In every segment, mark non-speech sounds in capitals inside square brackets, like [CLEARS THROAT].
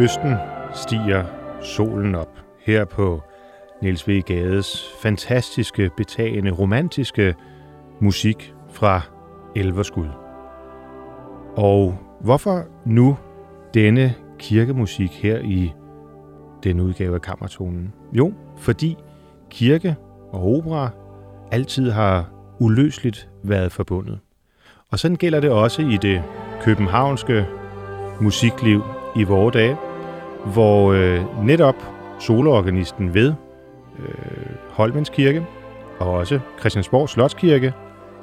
østen stiger solen op her på Niels V. Gades fantastiske, betagende, romantiske musik fra Elverskud. Og hvorfor nu denne kirkemusik her i den udgave af Kammertonen? Jo, fordi kirke og opera altid har uløseligt været forbundet. Og sådan gælder det også i det københavnske musikliv i vore dage, hvor øh, netop soloorganisten ved øh, Holmens Kirke og også Christiansborg Slotskirke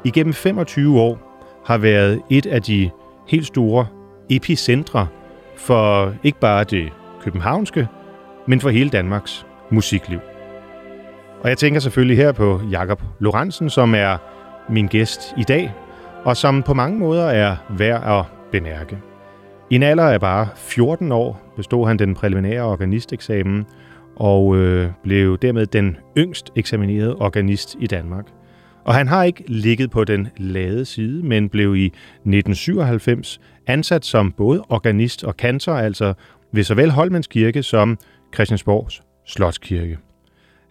igennem 25 år har været et af de helt store epicentre for ikke bare det københavnske, men for hele Danmarks musikliv. Og jeg tænker selvfølgelig her på Jakob Lorentzen, som er min gæst i dag, og som på mange måder er værd at bemærke. I en alder af bare 14 år bestod han den præliminære organisteksamen og øh, blev dermed den yngst eksaminerede organist i Danmark. Og han har ikke ligget på den lade side, men blev i 1997 ansat som både organist og kantor, altså ved såvel Holmens Kirke som Christiansborgs Slotskirke.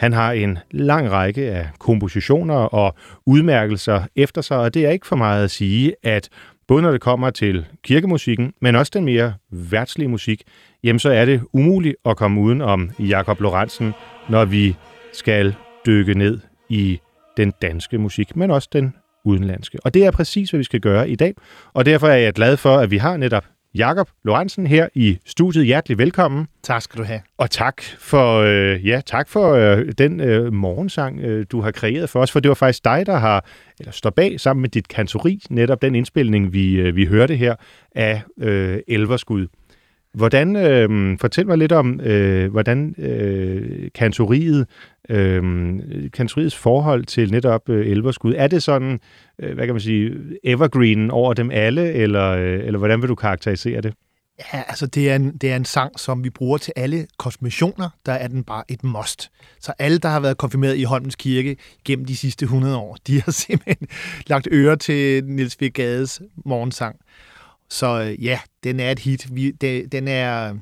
Han har en lang række af kompositioner og udmærkelser efter sig, og det er ikke for meget at sige, at både når det kommer til kirkemusikken, men også den mere værtslige musik, jamen så er det umuligt at komme uden om Jakob Lorentzen, når vi skal dykke ned i den danske musik, men også den udenlandske. Og det er præcis, hvad vi skal gøre i dag, og derfor er jeg glad for, at vi har netop Jakob Lorentzen her i studiet. Hjertelig velkommen. Tak skal du have. Og tak for, øh, ja, tak for øh, den øh, morgensang, øh, du har kreeret for os, for det var faktisk dig, der har, eller står bag sammen med dit kantori, netop den indspilning, vi, øh, vi hørte her af øh, Elverskud. Hvordan, øh, fortæl mig lidt om, øh, hvordan øh, kantoriet, øh, kantoriets forhold til netop øh, Elverskud. Er det sådan, øh, hvad kan man sige, evergreen over dem alle, eller, øh, eller hvordan vil du karakterisere det? Ja, altså det er, en, det er en sang, som vi bruger til alle konfirmationer. Der er den bare et must. Så alle, der har været konfirmeret i Holmens Kirke gennem de sidste 100 år, de har [LAUGHS] simpelthen lagt øre til Niels V. Gades morgensang. Så øh, ja, den er et hit. Vi, det, den er...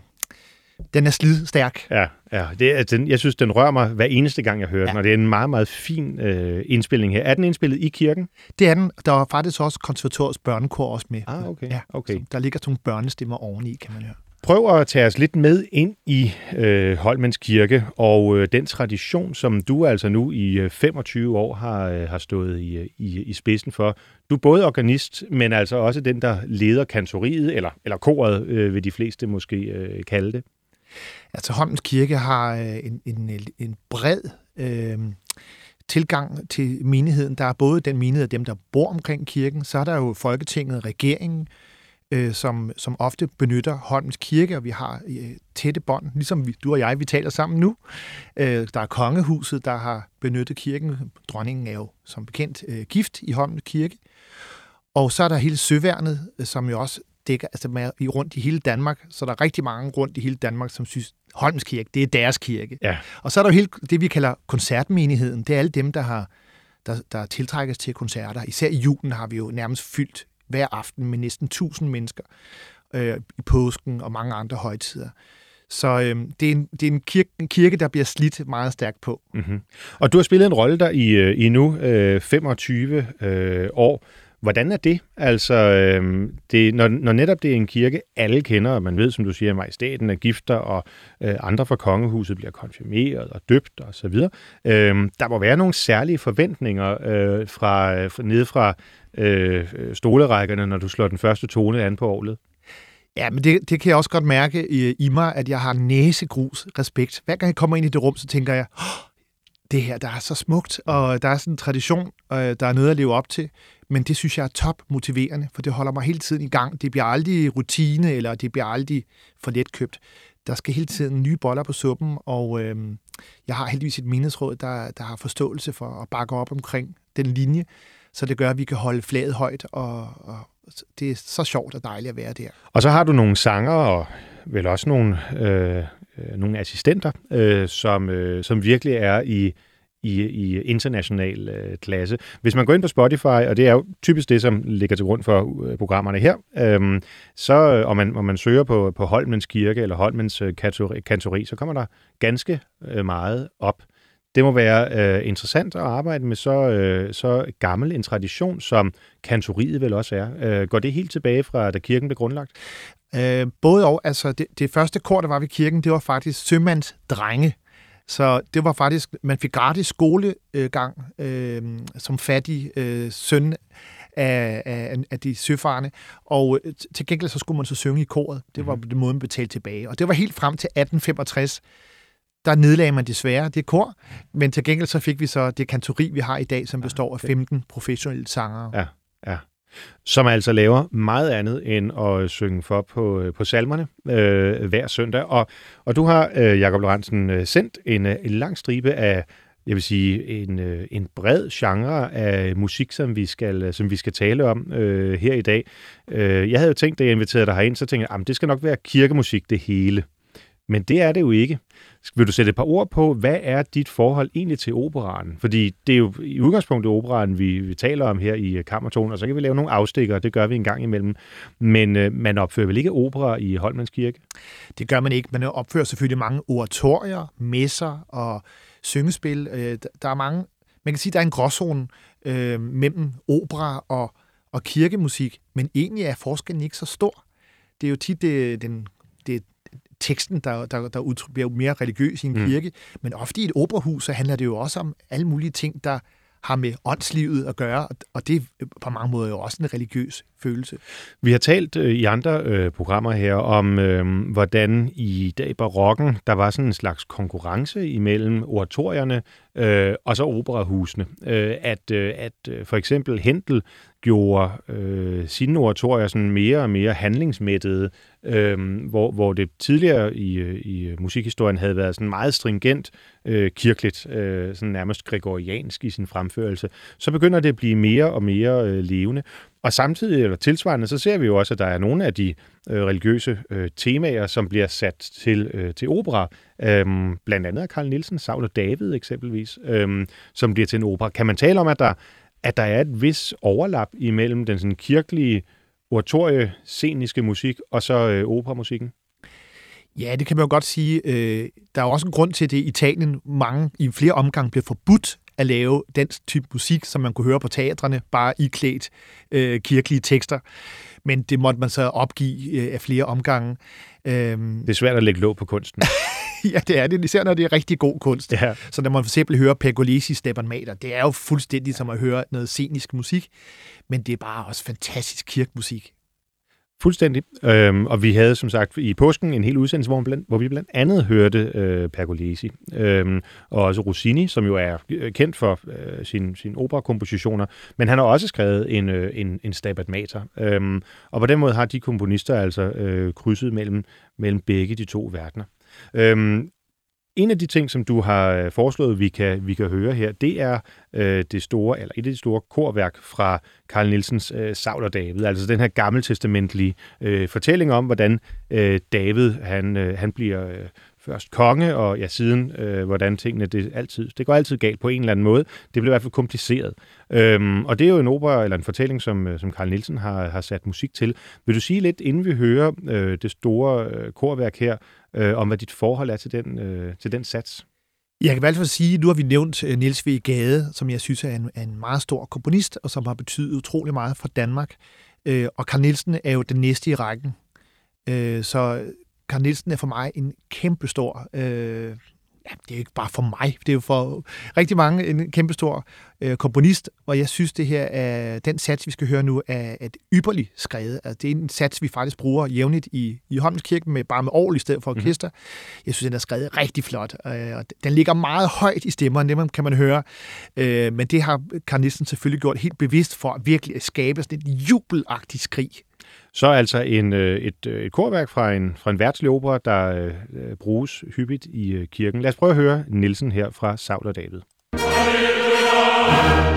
Den er slidstærk. Ja, ja. Det er, den, jeg synes, den rører mig hver eneste gang, jeg hører ja. den, og det er en meget, meget fin øh, indspilning her. Er den indspillet i kirken? Det er den. Der var faktisk også konservatoriets børnekor også med. Ah, okay. Ja, okay. der ligger sådan nogle børnestemmer oveni, kan man høre. Prøv at tage os lidt med ind i øh, Holmens Kirke og øh, den tradition, som du altså nu i øh, 25 år har, øh, har stået i, øh, i, i spidsen for. Du er både organist, men altså også den, der leder kantoriet, eller, eller koret, øh, vil de fleste måske øh, kalde det. Altså Holmens Kirke har øh, en, en, en bred øh, tilgang til menigheden. Der er både den menighed af dem, der bor omkring kirken, så er der jo Folketinget, regeringen, øh, som, som ofte benytter Holmens Kirke, og vi har øh, tætte bånd, ligesom vi, du og jeg, vi taler sammen nu. Øh, der er kongehuset, der har benyttet kirken. Dronningen er jo som bekendt øh, gift i Holmens Kirke. Og så er der hele søværnet, øh, som jo også dækker altså med i rundt i hele Danmark. Så der er rigtig mange rundt i hele Danmark, som synes, Holmens Kirke, det er deres kirke. Ja. Og så er der jo hele det, vi kalder koncertmenigheden. Det er alle dem, der har der, der tiltrækkes til koncerter. Især i julen har vi jo nærmest fyldt hver aften med næsten 1000 mennesker øh, i påsken og mange andre højtider. Så øh, det er, en, det er en, kirke, en kirke, der bliver slidt meget stærkt på. Mm-hmm. Og du har spillet en rolle der i, øh, i nu øh, 25 øh, år. Hvordan er det? Altså, øh, det, når, når netop det er en kirke, alle kender, og man ved, som du siger, at majestaten er gifter, og øh, andre fra kongehuset bliver konfirmeret og døbt og så videre. Øh, der må være nogle særlige forventninger øh, fra, fra, nede fra øh, stolerækkerne, når du slår den første tone an på året. Ja, men det, det kan jeg også godt mærke i, i mig, at jeg har næsegrus respekt. Hver gang jeg kommer ind i det rum, så tænker jeg, oh, det her, der er så smukt, og der er sådan en tradition, og der er noget at leve op til. Men det synes jeg er top motiverende, for det holder mig hele tiden i gang. Det bliver aldrig rutine, eller det bliver aldrig for let købt. Der skal hele tiden nye boller på suppen, og øh, jeg har heldigvis et menighedsråd, der, der har forståelse for at bakke op omkring den linje, så det gør, at vi kan holde flaget højt, og, og det er så sjovt og dejligt at være der. Og så har du nogle sanger, og vel også nogle, øh, Øh, nogle assistenter, øh, som, øh, som virkelig er i i, i international øh, klasse. Hvis man går ind på Spotify, og det er jo typisk det, som ligger til grund for øh, programmerne her, øhm, øh, så, og man, og man søger på, på Holmens Kirke eller Holmens øh, kantori, kantori, så kommer der ganske øh, meget op. Det må være øh, interessant at arbejde med så, øh, så gammel en tradition, som kantoriet vel også er. Øh, går det helt tilbage fra, da kirken blev grundlagt? Øh, både og. Altså, det, det første kor, der var ved kirken, det var faktisk sømands drenge. Så det var faktisk, man fik gratis skolegang øh, som fattig øh, søn af, af, af de søfarende, og øh, til gengæld så skulle man så synge i koret. Det var mm. den måde, man betalte tilbage. Og det var helt frem til 1865, der nedlagde man desværre det kor, men til gengæld så fik vi så det kantori, vi har i dag, som består af 15 professionelle sangere. Ja, ja. Som altså laver meget andet end at synge for på, øh, på salmerne øh, hver søndag. Og, og du har, øh, Jakob Lorentzen, øh, sendt en, øh, en lang stribe af jeg vil sige, en, en bred genre af musik, som vi skal, som vi skal tale om øh, her i dag. Øh, jeg havde jo tænkt, da jeg inviterede dig herind, så tænkte jeg, at det skal nok være kirkemusik, det hele. Men det er det jo ikke. Vil du sætte et par ord på, hvad er dit forhold egentlig til operaen? Fordi det er jo i udgangspunktet operaen, vi, vi taler om her i øh, Kammertonen, og så kan vi lave nogle afstikker, det gør vi en gang imellem. Men øh, man opfører vel ikke opera i Holmens Kirke? Det gør man ikke. Man opfører selvfølgelig mange oratorier, messer og syngespil. Øh, der er mange, man kan sige, der er en gråzone øh, mellem opera og, og kirkemusik, men egentlig er forskellen ikke så stor. Det er jo tit det, den, det teksten, der, der, der bliver mere religiøs i en mm. kirke, men ofte i et operahus, så handler det jo også om alle mulige ting, der har med åndslivet at gøre, og det er på mange måder jo også en religiøs følelse. Vi har talt øh, i andre øh, programmer her om, øh, hvordan i dag barokken, der var sådan en slags konkurrence imellem oratorierne øh, og så operahusene. Øh, at, øh, at øh, for eksempel Hentel gjorde øh, sine oratorier sådan mere og mere handlingsmættede, øh, hvor, hvor det tidligere i, øh, i musikhistorien havde været sådan meget stringent øh, kirkeligt, øh, sådan nærmest gregoriansk i sin fremførelse, så begynder det at blive mere og mere øh, levende. Og samtidig, eller tilsvarende, så ser vi jo også, at der er nogle af de øh, religiøse øh, temaer, som bliver sat til, øh, til opera. Øhm, blandt andet af Carl Nielsen, Saul og David eksempelvis, øhm, som bliver til en opera. Kan man tale om, at der, at der er et vis overlap imellem den sådan kirkelige, oratorie, sceniske musik og så øh, operamusikken? Ja, det kan man jo godt sige. Øh, der er også en grund til, at det i Italien mange i flere omgange bliver forbudt at lave den type musik, som man kunne høre på teatrene, bare iklædt øh, kirkelige tekster. Men det måtte man så opgive øh, af flere omgange. Øhm, det er svært at lægge låg på kunsten. [LAUGHS] ja, det er det, især når det er rigtig god kunst. Ja. Så når man for eksempel hører Pergolesi Stepan Mater, det er jo fuldstændig som at høre noget scenisk musik, men det er bare også fantastisk kirkemusik. Fuldstændig. Øhm, og vi havde som sagt i påsken en hel udsendelse, hvor, blandt, hvor vi blandt andet hørte øh, Pergolesi. Øhm, og også Rossini, som jo er øh, kendt for øh, sine sin operakompositioner. Men han har også skrevet en, øh, en, en Stabat Mater. Øhm, og på den måde har de komponister altså øh, krydset mellem, mellem begge de to verdener. Øhm, en af de ting, som du har øh, foreslået, vi kan, vi kan høre her, det er øh, det store, eller et af de store korværk fra Karl Nielsens øh, Saul og David, altså den her gammeltestamentlige øh, fortælling om, hvordan øh, David han, øh, han bliver øh, først konge, og ja, siden, øh, hvordan tingene, det, altid, det går altid galt på en eller anden måde. Det bliver i hvert fald kompliceret. Øhm, og det er jo en opera, eller en fortælling, som, øh, som Carl Nielsen har, har sat musik til. Vil du sige lidt, inden vi hører øh, det store øh, korværk her, øh, om hvad dit forhold er til den, øh, til den sats? Jeg kan i hvert fald sige, nu har vi nævnt øh, Niels V. Gade, som jeg synes er en, er en meget stor komponist, og som har betydet utrolig meget for Danmark. Øh, og Carl Nielsen er jo den næste i rækken. Øh, så Karl Nielsen er for mig en kæmpe stor øh, ja, det er ikke bare for mig, det er jo for rigtig mange en kæmpestor øh, komponist, og jeg synes, det her er, den sats, vi skal høre nu, er et ypperligt skrevet. Altså, det er en sats, vi faktisk bruger jævnligt i, i Holmskirken, med, bare med orgel i stedet for mhm. orkester. Mm-hmm. Jeg synes, den er skrevet rigtig flot, øh, og den ligger meget højt i stemmerne, det kan man høre, øh, men det har Karnissen selvfølgelig gjort helt bevidst for at virkelig at skabe sådan et jubelagtigt skrig så altså en, øh, et, øh, et korværk fra en, fra en værtslig opera, der øh, øh bruges hyppigt i kirken. Lad os prøve at høre Nielsen her fra Saul og David. Halleluja,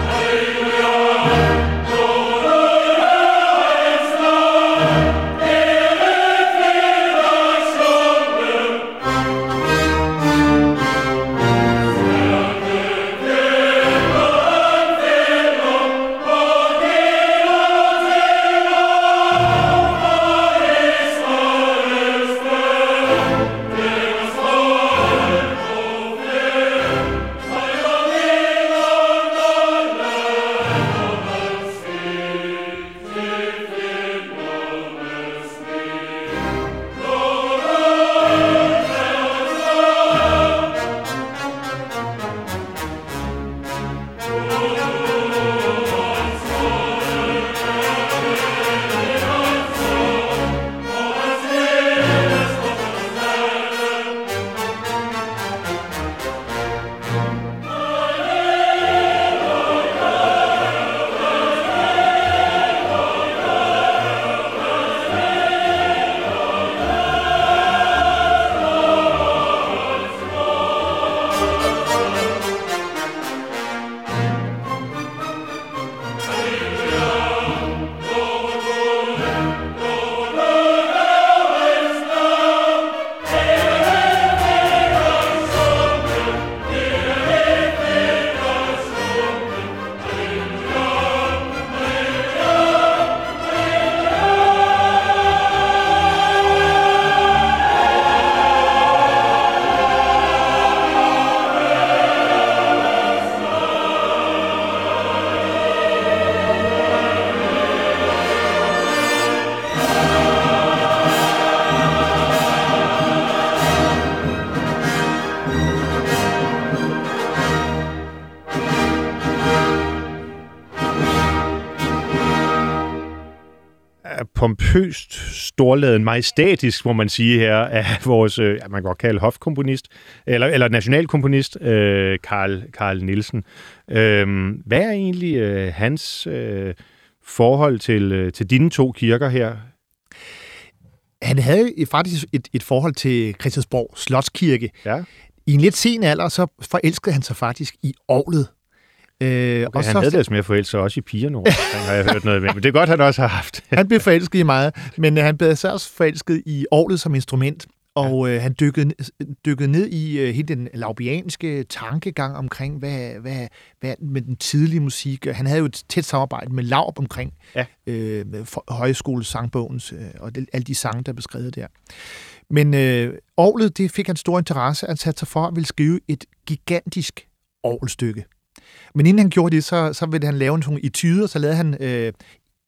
halleluja. Pompøst, storladen, majestætisk, må man sige her, af vores, øh, man kan godt kalde hofkomponist, eller, eller nationalkomponist, øh, Karl, Karl Nielsen. Øh, hvad er egentlig øh, hans øh, forhold til, øh, til dine to kirker her? Han havde faktisk et, et forhold til Christiansborg Slotskirke. Ja. I en lidt sen alder, så forelskede han sig faktisk i Aarhus. Øh, okay, og han så, havde det med at forelske også i pigerne har jeg hørt noget med. Men det er godt, han også har haft. [LAUGHS] han blev forelsket i meget, men øh, han blev så også forelsket i orlet som instrument. Og ja. øh, han dykkede, dykkede ned i øh, hele den laubianske tankegang omkring, hvad, hvad, hvad med den tidlige musik. Han havde jo et tæt samarbejde med Laub omkring ja. øh, højskolesangbogens øh, og det, alle de sange, der er beskrevet der. Men øh, Aarhus, det fik han stor interesse. Han satte sig for at ville skrive et gigantisk orgelstykke. Men inden han gjorde det, så, så ville han lave nogle etyder, så lavede han øh,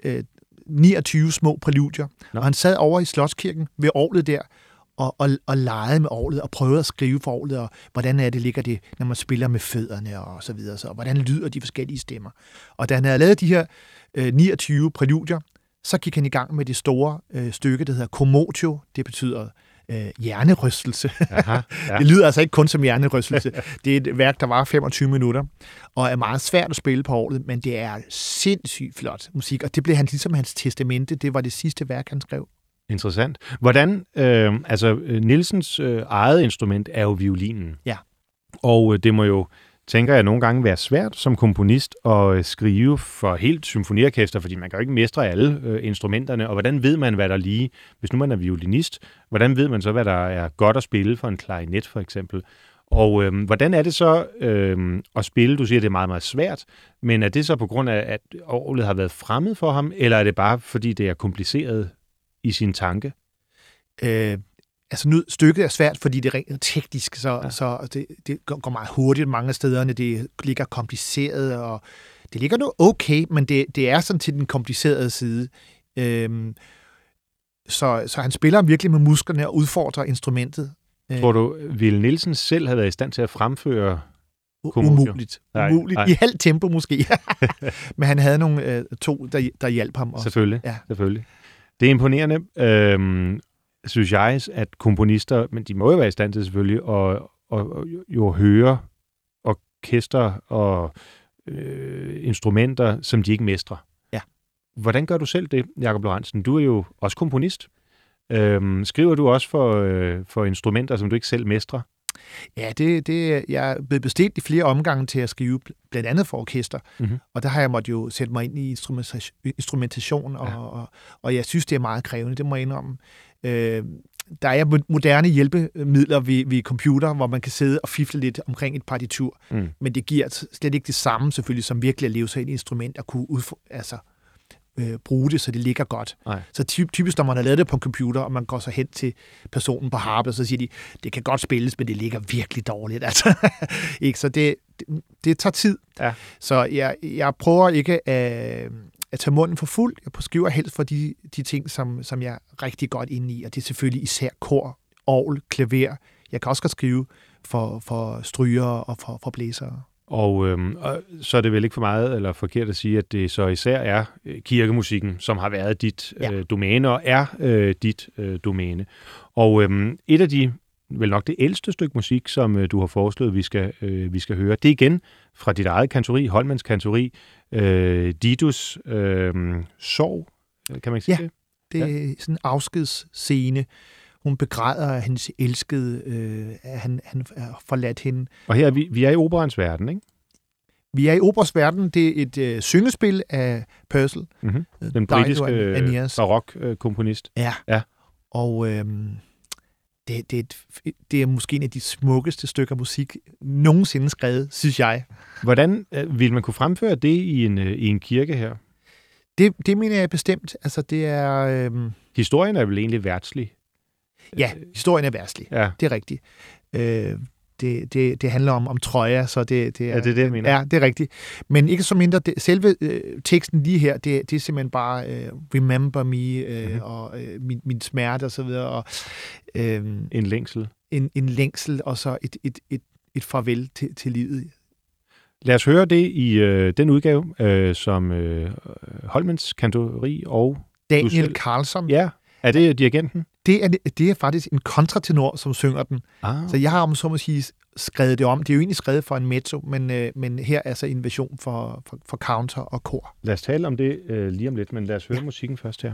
øh, 29 små præludier. Nå. Og han sad over i Slotskirken ved orlet der, og, og, og legede med orlet og prøvede at skrive for orlet, og hvordan er det, ligger det, når man spiller med fødderne og så videre, så, og hvordan lyder de forskellige stemmer. Og da han havde lavet de her øh, 29 præludier, så gik han i gang med det store øh, stykke, der hedder Commotio. Det betyder øh, hjernerystelse. Aha, [LAUGHS] ja. det lyder altså ikke kun som hjernerystelse. [LAUGHS] det er et værk, der var 25 minutter, og er meget svært at spille på året, men det er sindssygt flot musik, og det blev han ligesom hans testamente. Det var det sidste værk, han skrev. Interessant. Hvordan, øh, altså Nielsens øh, eget instrument er jo violinen. Ja. Og øh, det må jo tænker jeg nogle gange være svært som komponist at øh, skrive for helt symfoniorkester, fordi man kan jo ikke mestre alle øh, instrumenterne, og hvordan ved man, hvad der lige, hvis nu man er violinist, hvordan ved man så, hvad der er godt at spille for en klarinet for eksempel? Og øh, hvordan er det så øh, at spille? Du siger, at det er meget, meget svært, men er det så på grund af, at orlet har været fremmed for ham, eller er det bare, fordi det er kompliceret i sin tanke? Øh, altså nu, stykket er svært, fordi det er rent teknisk, så, ja. så det, det går meget hurtigt mange af stederne. Det ligger kompliceret, og det ligger nu okay, men det, det er sådan til den komplicerede side. Øhm, så, så han spiller virkelig med musklerne og udfordrer instrumentet. Tror du, Ville Nielsen selv have været i stand til at fremføre Umuligt. Nej, Umuligt. Nej. I halvt tempo måske. [LAUGHS] [LAUGHS] Men han havde nogle øh, to, der, der hjalp ham. Også. Selvfølgelig. Ja. Selvfølgelig. Det er imponerende. Øhm, synes jeg, at komponister, men de må jo være i stand til selvfølgelig, at, at, at jo høre orkester og øh, instrumenter, som de ikke mestrer. Ja. Hvordan gør du selv det, Jakob Lorentzen? Du er jo også komponist. Øhm, skriver du også for, øh, for instrumenter, som du ikke selv mestrer? Ja, det, det, jeg er blevet bestilt i flere omgange til at skrive blandt andet for orkester, mm-hmm. og der har jeg måttet jo sætte mig ind i instrumentation, og, ja. og, og jeg synes, det er meget krævende, det må jeg indrømme. Øh, der er moderne hjælpemidler ved, ved computer, hvor man kan sidde og fifle lidt omkring et partitur, mm. men det giver slet ikke det samme selvfølgelig, som virkelig at leve sig et instrument og kunne udfor, altså, øh, bruge det, så det ligger godt. Nej. Så typ, typisk, når man har lavet det på en computer, og man går så hen til personen på harpe, så siger de, det kan godt spilles, men det ligger virkelig dårligt. [LAUGHS] Altså. ikke? Så det, det, det tager tid. Ja. Så jeg, jeg prøver ikke at at tage munden for fuld. Jeg skriver helst for de, de ting, som, som jeg er rigtig godt inde i, og det er selvfølgelig især kor, orgel, klaver. Jeg kan også godt skrive for, for stryger og for, for blæsere. Og, øhm, og så er det vel ikke for meget eller forkert at sige, at det så især er øh, kirkemusikken, som har været dit ja. øh, domæne og er øh, dit øh, domæne. Og øhm, et af de, vel nok det ældste stykke musik, som øh, du har foreslået, vi skal, øh, vi skal høre, det er igen fra dit eget kantori, Holmans kantori, øh, Didus øh, Sorg, kan man sige ja, det? det er ja. sådan en afskedsscene. Hun begræder hendes elskede, øh, at han, han har forladt hende. Og her er vi, vi er i operans verden, ikke? Vi er i operas verden. Det er et øh, syngespil af Purcell. Mm-hmm. Den britiske barok-komponist. Ja. ja. Og øh, det, det, er et, det er måske en af de smukkeste stykker musik nogensinde skrevet, synes jeg. Hvordan øh, vil man kunne fremføre det i en, øh, i en kirke her? Det, det mener jeg bestemt. Altså, det er... Øh... Historien er vel egentlig værtslig? Ja, historien er værtslig. Ja. Det er rigtigt. Øh, det, det, det handler om, om trøjer, så det, det er... Ja, det er det, jeg mener. Ja, det er rigtigt. Men ikke så mindre, det, selve øh, teksten lige her, det, det er simpelthen bare øh, remember me, øh, mm-hmm. og øh, min, min smerte og så videre. Og, øh, en længsel. En, en længsel, og så et, et, et, et farvel til, til livet. Lad os høre det i øh, den udgave, øh, som øh, Holmens kantori og... Daniel Carlson. Ja, er det dirigenten? Det er, det er faktisk en kontratenor, som synger den. Ah. Så jeg har om så må sige skrevet det om. Det er jo egentlig skrevet for en mezzo, men, øh, men her er så en version for, for, for counter og kor. Lad os tale om det øh, lige om lidt, men lad os høre ja. musikken først her.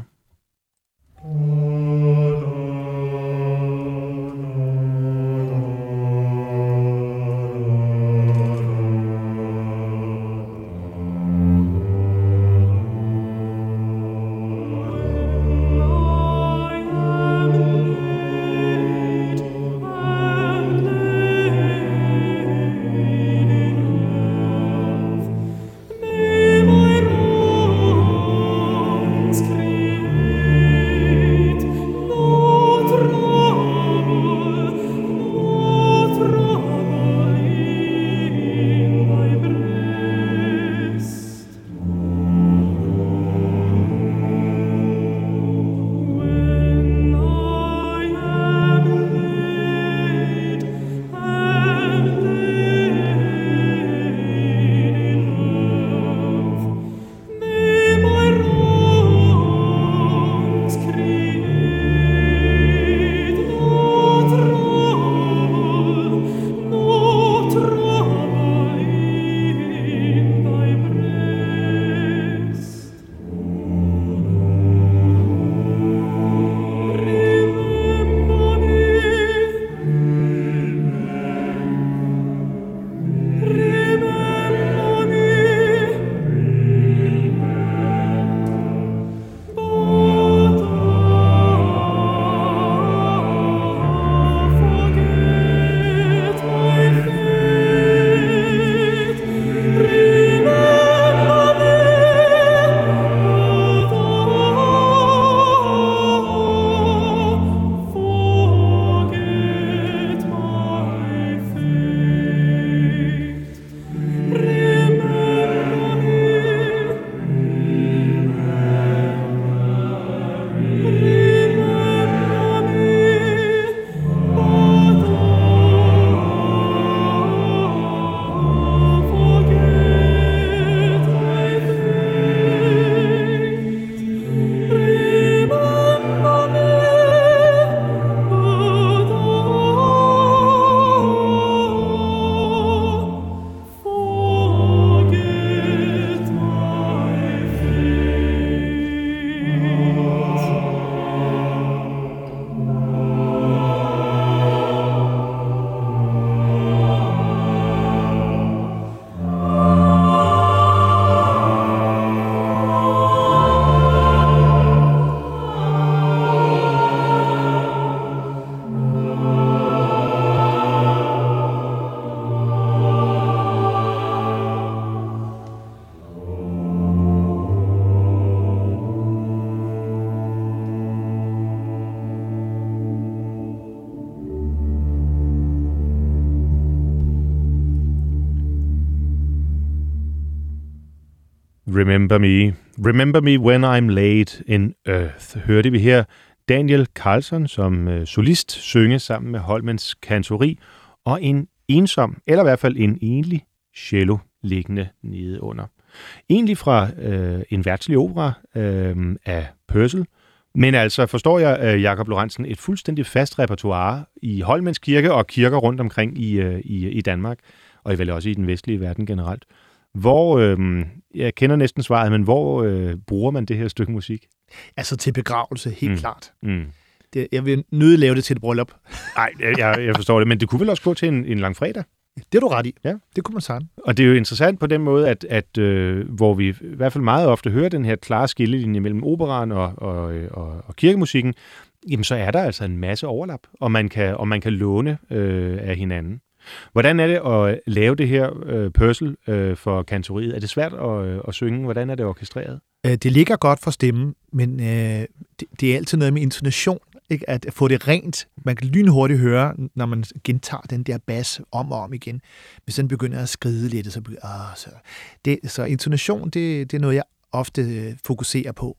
Remember Me. Remember Me When I'm Laid in Earth. Hørte vi her Daniel Carlson som øh, solist synge sammen med Holmens kantori og en ensom, eller i hvert fald en enlig cello liggende nede under. Egentlig fra øh, en værtslig opera øh, af Purcell, men altså, forstår jeg, øh, Jakob Lorentzen, et fuldstændig fast repertoire i Holmens Kirke og kirker rundt omkring i, øh, i, i Danmark, og i vel også i den vestlige verden generelt. Hvor, øh, jeg kender næsten svaret, men hvor øh, bruger man det her stykke musik? Altså til begravelse, helt Mm. klart. Mm. Det, jeg vil nødt lave det til et bryllup. Nej, jeg, jeg jeg forstår det, men det kunne vel også gå til en, en lang fredag? Det er du ret i. Ja. Det kunne man sige. Og det er jo interessant på den måde, at, at øh, hvor vi i hvert fald meget ofte hører den her klare skillelinje mellem operan og, og, øh, og, og kirkemusikken, jamen så er der altså en masse overlap, og man kan, og man kan låne øh, af hinanden. Hvordan er det at lave det her øh, Purcell øh, for kantoriet? Er det svært at, øh, at synge? Hvordan er det orkestreret? Øh, Det ligger godt for stemmen, men øh, det, det er altid noget med intonation. Ikke? At få det rent. Man kan lynhurtigt høre, når man gentager den der bas om og om igen. Hvis den begynder at skride lidt, så, begynder, åh, så, det, så intonation, det, det er noget, jeg ofte øh, fokuserer på.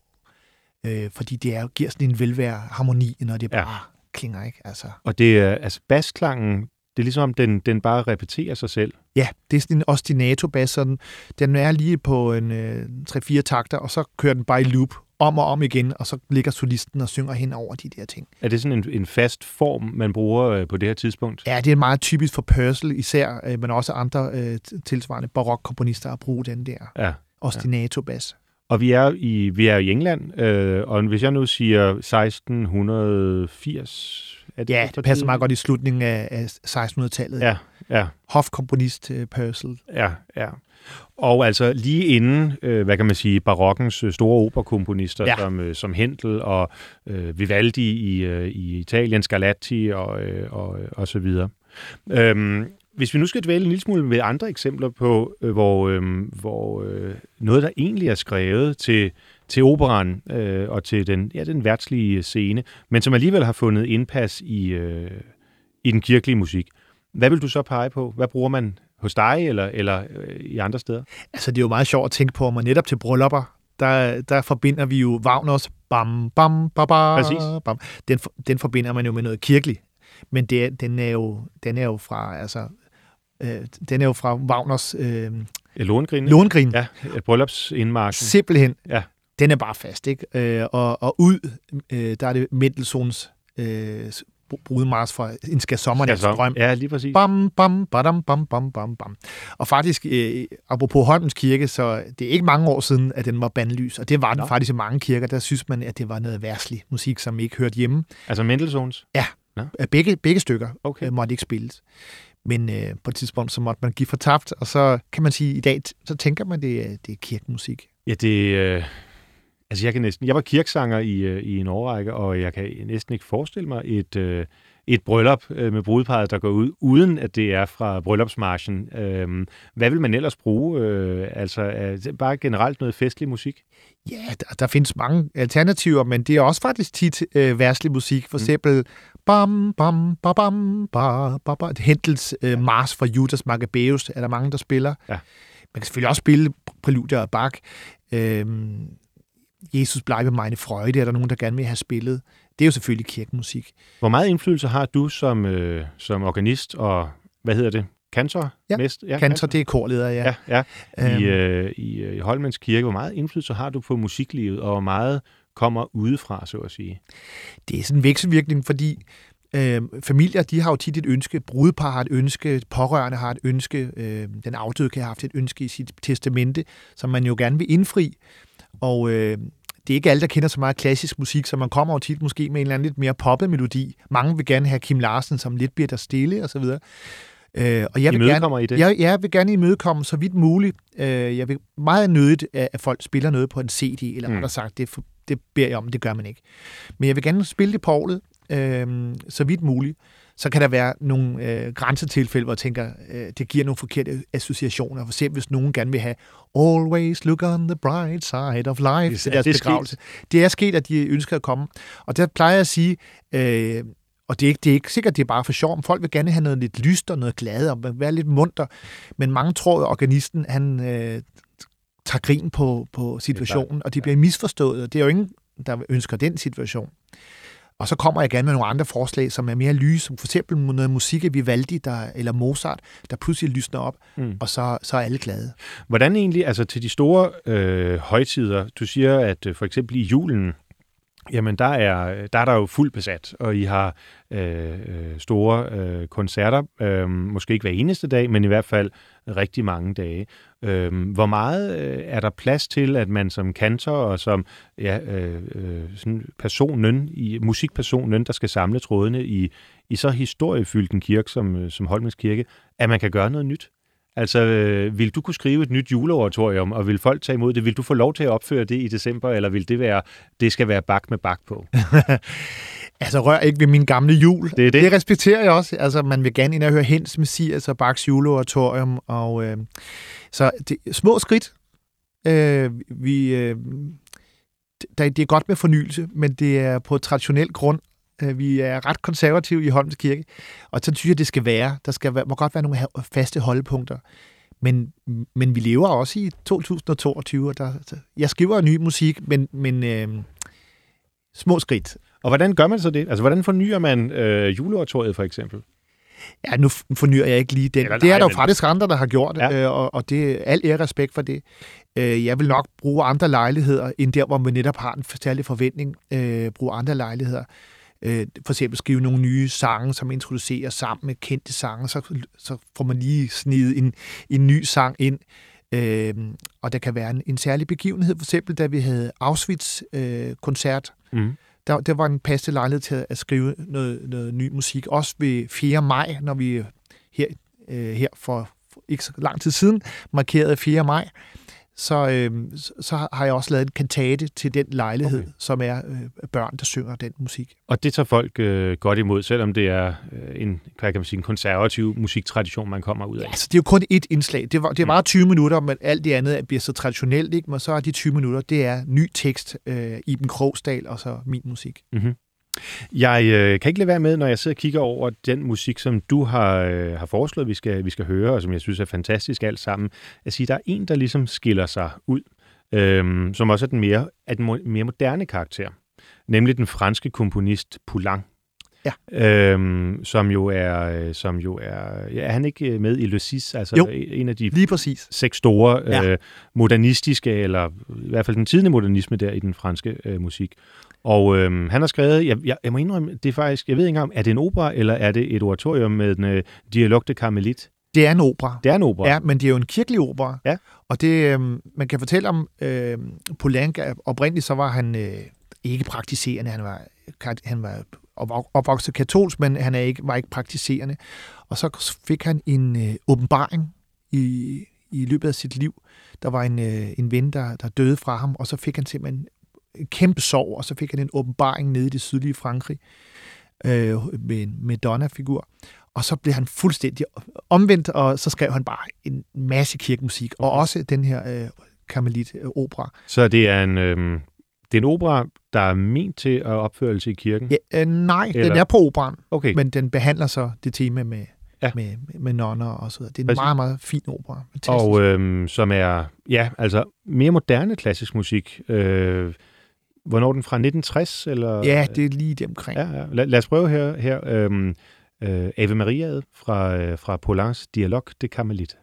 Øh, fordi det er, giver sådan en velvære harmoni, når det Ja. bare klinger. Ikke? Altså, Og det er altså basklangen, det er ligesom om den, den bare repeterer sig selv. Ja, det er sådan en ostinato-bas. Sådan, den er lige på en øh, 3-4 takter, og så kører den bare i loop om og om igen, og så ligger solisten og synger hen over de der ting. Er det sådan en, en fast form, man bruger øh, på det her tidspunkt? Ja, det er meget typisk for Purcell især, øh, men også andre øh, tilsvarende barokkomponister at bruge den der Ja. ostinato-bas. Og vi er i, vi er i England, øh, og hvis jeg nu siger 1680... Er Ja, det passer meget godt i slutningen af, af 1600-tallet. Ja, ja, Hofkomponist øh, Purcell. ja, ja. Og altså lige inden, øh, hvad kan man sige, barokkens øh, store operakomponister, Ja. ja. som, øh, som Händel og øh, Vivaldi i, øh, i Italien, Scarlatti og, øh, og, øh, og så videre. Øhm, hvis vi nu skal dvæle en lille smule ved andre eksempler på, øh, hvor, øh, hvor øh, noget, der egentlig er skrevet til, til operan øh, og til den, ja, den værtslige scene, men som alligevel har fundet indpas i, øh, i den kirkelige musik. Hvad vil du så pege på? Hvad bruger man hos dig eller, eller øh, i andre steder? Altså, det er jo meget sjovt at tænke på, om netop til bryllupper, der, der forbinder vi jo Wagners bam, bam, ba, ba, Præcis. bam. Den, den forbinder man jo med noget kirkeligt. Men det, den, er jo, den er jo fra, altså, øh, den er jo fra Wagners øh, Lohengrin? Lohengrin. Ja, øh, bryllupsindmarchen. Simpelthen. Ja. Den er bare fast, ikke? Øh, og, og ud, øh, der er det Mendelssohns øh, brudmars fra En skal sommernats Ja, så- drøm. Ja, lige præcis. Bam, bam, badam, bam, bam, bam, bam. Og faktisk, øh, apropos Holmens Kirke, så det er ikke mange år siden, at den var bandlys. Og det var den Nå. faktisk i mange kirker. Der synes man, at det var noget værslig musik, som ikke hørte hjemme. Altså Mendelssohns? Af Begge, begge stykker Okay. øh, måtte ikke spilles. Men øh, på et tidspunkt, så måtte man give for tabt, og så kan man sige, i dag, så tænker man, det det er kirkemusik. Ja, det... Øh, altså, jeg kan næsten... Jeg var kirksanger i, øh, i en årrække, og jeg kan næsten ikke forestille mig et, øh, et bryllup øh, med brudeparret, der går ud, uden at det er fra bryllupsmarchen. Øh, hvad vil man ellers bruge? Øh, altså, bare generelt noget festlig musik? Ja, der, der findes mange alternativer, men det er også faktisk tit øh, værslig musik. For eksempel bam, bam, ba, bam, ba, ba, ba. Hentels øh, Mars fra Judas Maccabeus er der mange, der spiller. Ja. Man kan selvfølgelig også spille præludier og Bach. Øhm, Jesus bleibe meine Freude er der nogen, der gerne vil have spillet. Det er jo selvfølgelig kirkemusik. Hvor meget indflydelse har du som, øh, som organist og, hvad hedder det, kantor? Ja, Mest? ja Kantor, det er korleder, ja. Ja, ja. Øhm, I, øh, i, øh, i Holmens Kirke. Hvor meget indflydelse har du på musiklivet, og hvor meget kommer udefra, så at sige? det er sådan en vekselvirkning, fordi øh, familier, de har jo tit et ønske, brudepar har et ønske, pårørende har et ønske, øh, den afdøde kan have haft et ønske i sit testamente, som man jo gerne vil indfri. Og øh, det er ikke alle, der kender så meget klassisk musik, så man kommer jo tit måske med en eller anden lidt mere poppet melodi. Mange vil gerne have Kim Larsen, som lidt bliver der stille og så videre. Øh, og jeg vil gerne, I det? jeg, jeg vil gerne imødekomme så vidt muligt. Øh, jeg vil meget nødigt, at folk spiller noget på en CD, eller Mm. rettere sagt, det, det beder jeg om, det gør man ikke. Men jeg vil gerne spille det på orlet, øh, så vidt muligt. Så kan der være nogle øh, grænsetilfælde, hvor jeg tænker, øh, det giver nogle forkerte associationer. For eksempel, hvis nogen gerne vil have Always look on the bright side of life Er til deres det sket? begravelse. Det er sket, at de ønsker at komme. Og der plejer jeg at sige, øh, og det er, ikke, det er ikke sikkert, det er bare for sjov, men folk vil gerne have noget lidt lyst og noget glad og være lidt munter. Men mange tror, at organisten han, øh, tager grin på, på situationen, og det bliver misforstået, og det er jo ingen, der ønsker den situation. Og så kommer jeg gerne med nogle andre forslag, som er mere lyse, som for eksempel noget musik af Vivaldi der, eller Mozart, der pludselig lysner op, mm. og så, så er alle glade. Hvordan egentlig, altså til de store øh, højtider, du siger, at øh, for eksempel i julen, Jamen, der er, der er der jo fuldt besat, og I har øh, øh, store øh, koncerter, øh, måske ikke hver eneste dag, men i hvert fald rigtig mange dage. Øh, hvor meget øh, er der plads til, at man som kantor og som ja, øh, øh, sådan personen, i, musikpersonen, der skal samle trådene i, i så historiefyldt en kirke som, øh, som Holmens Kirke, at man kan gøre noget nyt? Altså, øh, vil du kunne skrive et nyt juleoratorium, og vil folk tage imod det? Vil du få lov til at opføre det i december, eller vil det være, det skal være bak med bak på? [LAUGHS] altså, rør ikke ved min gamle jul. Det er det. Det respekterer jeg også. Altså, man vil gerne ind og høre Hens Messias og Baks juleoratorium. Og, øh, så det, små skridt. Øh, vi, øh, det er godt med fornyelse, men det er på traditionel grund, vi er ret konservative i Holms Kirke, og så synes jeg, det skal være. Der skal være, må godt være nogle faste holdepunkter. Men, men vi lever også i 2022, og der, jeg skriver ny musik, men, men øh, små skridt. Og hvordan gør man så det? Altså, hvordan fornyer man øh, juleoratoriet for eksempel? Ja, nu fornyer jeg ikke lige den. Eller, det er der jo faktisk andre, der har gjort, ja. øh, og, og det er al ære respekt for det. Øh, jeg vil nok bruge andre lejligheder, end der, hvor man netop har en særlig forventning. Øh, bruge andre lejligheder øh, for eksempel skrive nogle nye sange, som introducerer sammen med kendte sange, så, så får man lige snidet en, en ny sang ind. Øh, og der kan være en, en særlig begivenhed, for eksempel da vi havde Auschwitz-koncert. Øh, mm. der, der var en passende lejlighed til at skrive noget, noget ny musik. Også ved 4. maj, når vi her, øh, her for, for ikke så lang tid siden markerede 4. maj, så, øh, så har jeg også lavet en kantate til den lejlighed, okay. som er øh, børn, der synger den musik. Og det tager folk øh, godt imod, selvom det er øh, en, hvad kan man sige, en konservativ musiktradition, man kommer ud af? Ja, altså, det er jo kun et indslag. Det var, det var mm. 20 minutter, men alt det andet bliver så traditionelt, ikke? men så er de 20 minutter, det er ny tekst, øh, Iben Krogsdal og så min musik. Mm-hmm. Jeg øh, kan ikke lade være med, når jeg sidder og kigger over den musik, som du har, øh, har foreslået, vi skal, vi skal høre, og som jeg synes er fantastisk alt sammen, at sige, der er en, der ligesom skiller sig ud, øh, som også er den mere, er den mere moderne karakter, nemlig den franske komponist Poulenc. Ja. Øhm, som jo er, øh, som jo er, ja, er han ikke med i Le Cis, altså jo, en af de lige præcis. seks store ja. øh, modernistiske, eller i hvert fald den tidlige modernisme der i den franske øh, musik. Og øhm, han har skrevet, jeg, jeg, jeg må indrømme, det er faktisk, jeg ved ikke engang, er det en opera, eller er det et oratorium med den uh, Dialog de Carmelit? Det er en opera. Det er en opera. Ja, men det er jo en kirkelig opera. Ja. Og det, øhm, man kan fortælle om øh, Poulenc, oprindeligt så var han øh, ikke praktiserende, han var, han var opvokset katolsk, men han er ikke, var ikke praktiserende. Og så fik han en øh, åbenbaring i, i løbet af sit liv. Der var en, øh, en ven, der, der døde fra ham, og så fik han simpelthen kæmpe sorg, og så fik han en åbenbaring nede i det sydlige Frankrig øh, med en Madonna-figur. Og så blev han fuldstændig omvendt, og så skrev han bare en masse kirkemusik, og også den her øh, Karmelit-opera. Så det er en... Øh det er en opera, der er ment til at opførelse i kirken? Ja, øh, nej, Eller? den er på operan, okay. men den behandler så det tema med, ja. med, med nonner og så videre. Det er en Præcis. meget, meget fin opera. Og øhm, som er, ja, altså mere moderne klassisk musik. Øh, Hvornår den fra 1960? Eller? Ja, det er lige det omkring. Ja, ja. Lad, lad os prøve her, her øhm, øh, Ave Maria fra, øh, fra Polans Dialog de Carmelit.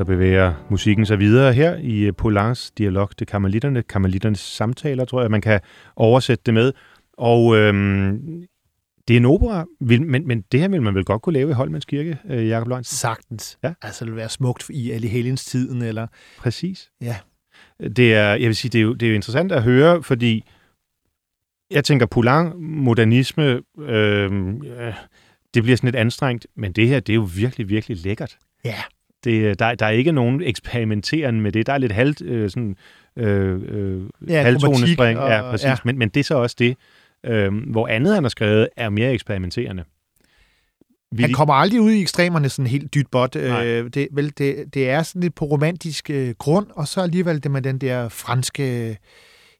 Så bevæger musikken sig videre her i øh, Polans Dialog de Karmelitterne, Karmelitternes samtaler, tror jeg, man kan oversætte det med. Og øhm, det er en opera, men, men det her vil man vel godt kunne lave i Holmens Kirke, øh, Jakob Løgn? Sagtens. Ja. Altså, det vil være smukt i alle helgens tiden, eller... Præcis. Ja. Det er, jeg vil sige, det er jo, det er jo interessant at høre, fordi jeg tænker, Poulain, modernisme, øh, det bliver sådan lidt anstrengt, men det her, det er jo virkelig, virkelig lækkert. Ja. Det, der, der er ikke nogen eksperimenteren med det. Der er lidt halvt, øh, sådan, øh, øh, Ja, halvtonespring. og- Ja, præcis. ja. Men, men det er så også det, øh, hvor andet, han har skrevet, er mere eksperimenterende. Vi, Han kommer aldrig ud i ekstremerne sådan helt dyt bot. Øh, det, vel, det, det er sådan lidt på romantisk øh, grund, og så alligevel det med den der franske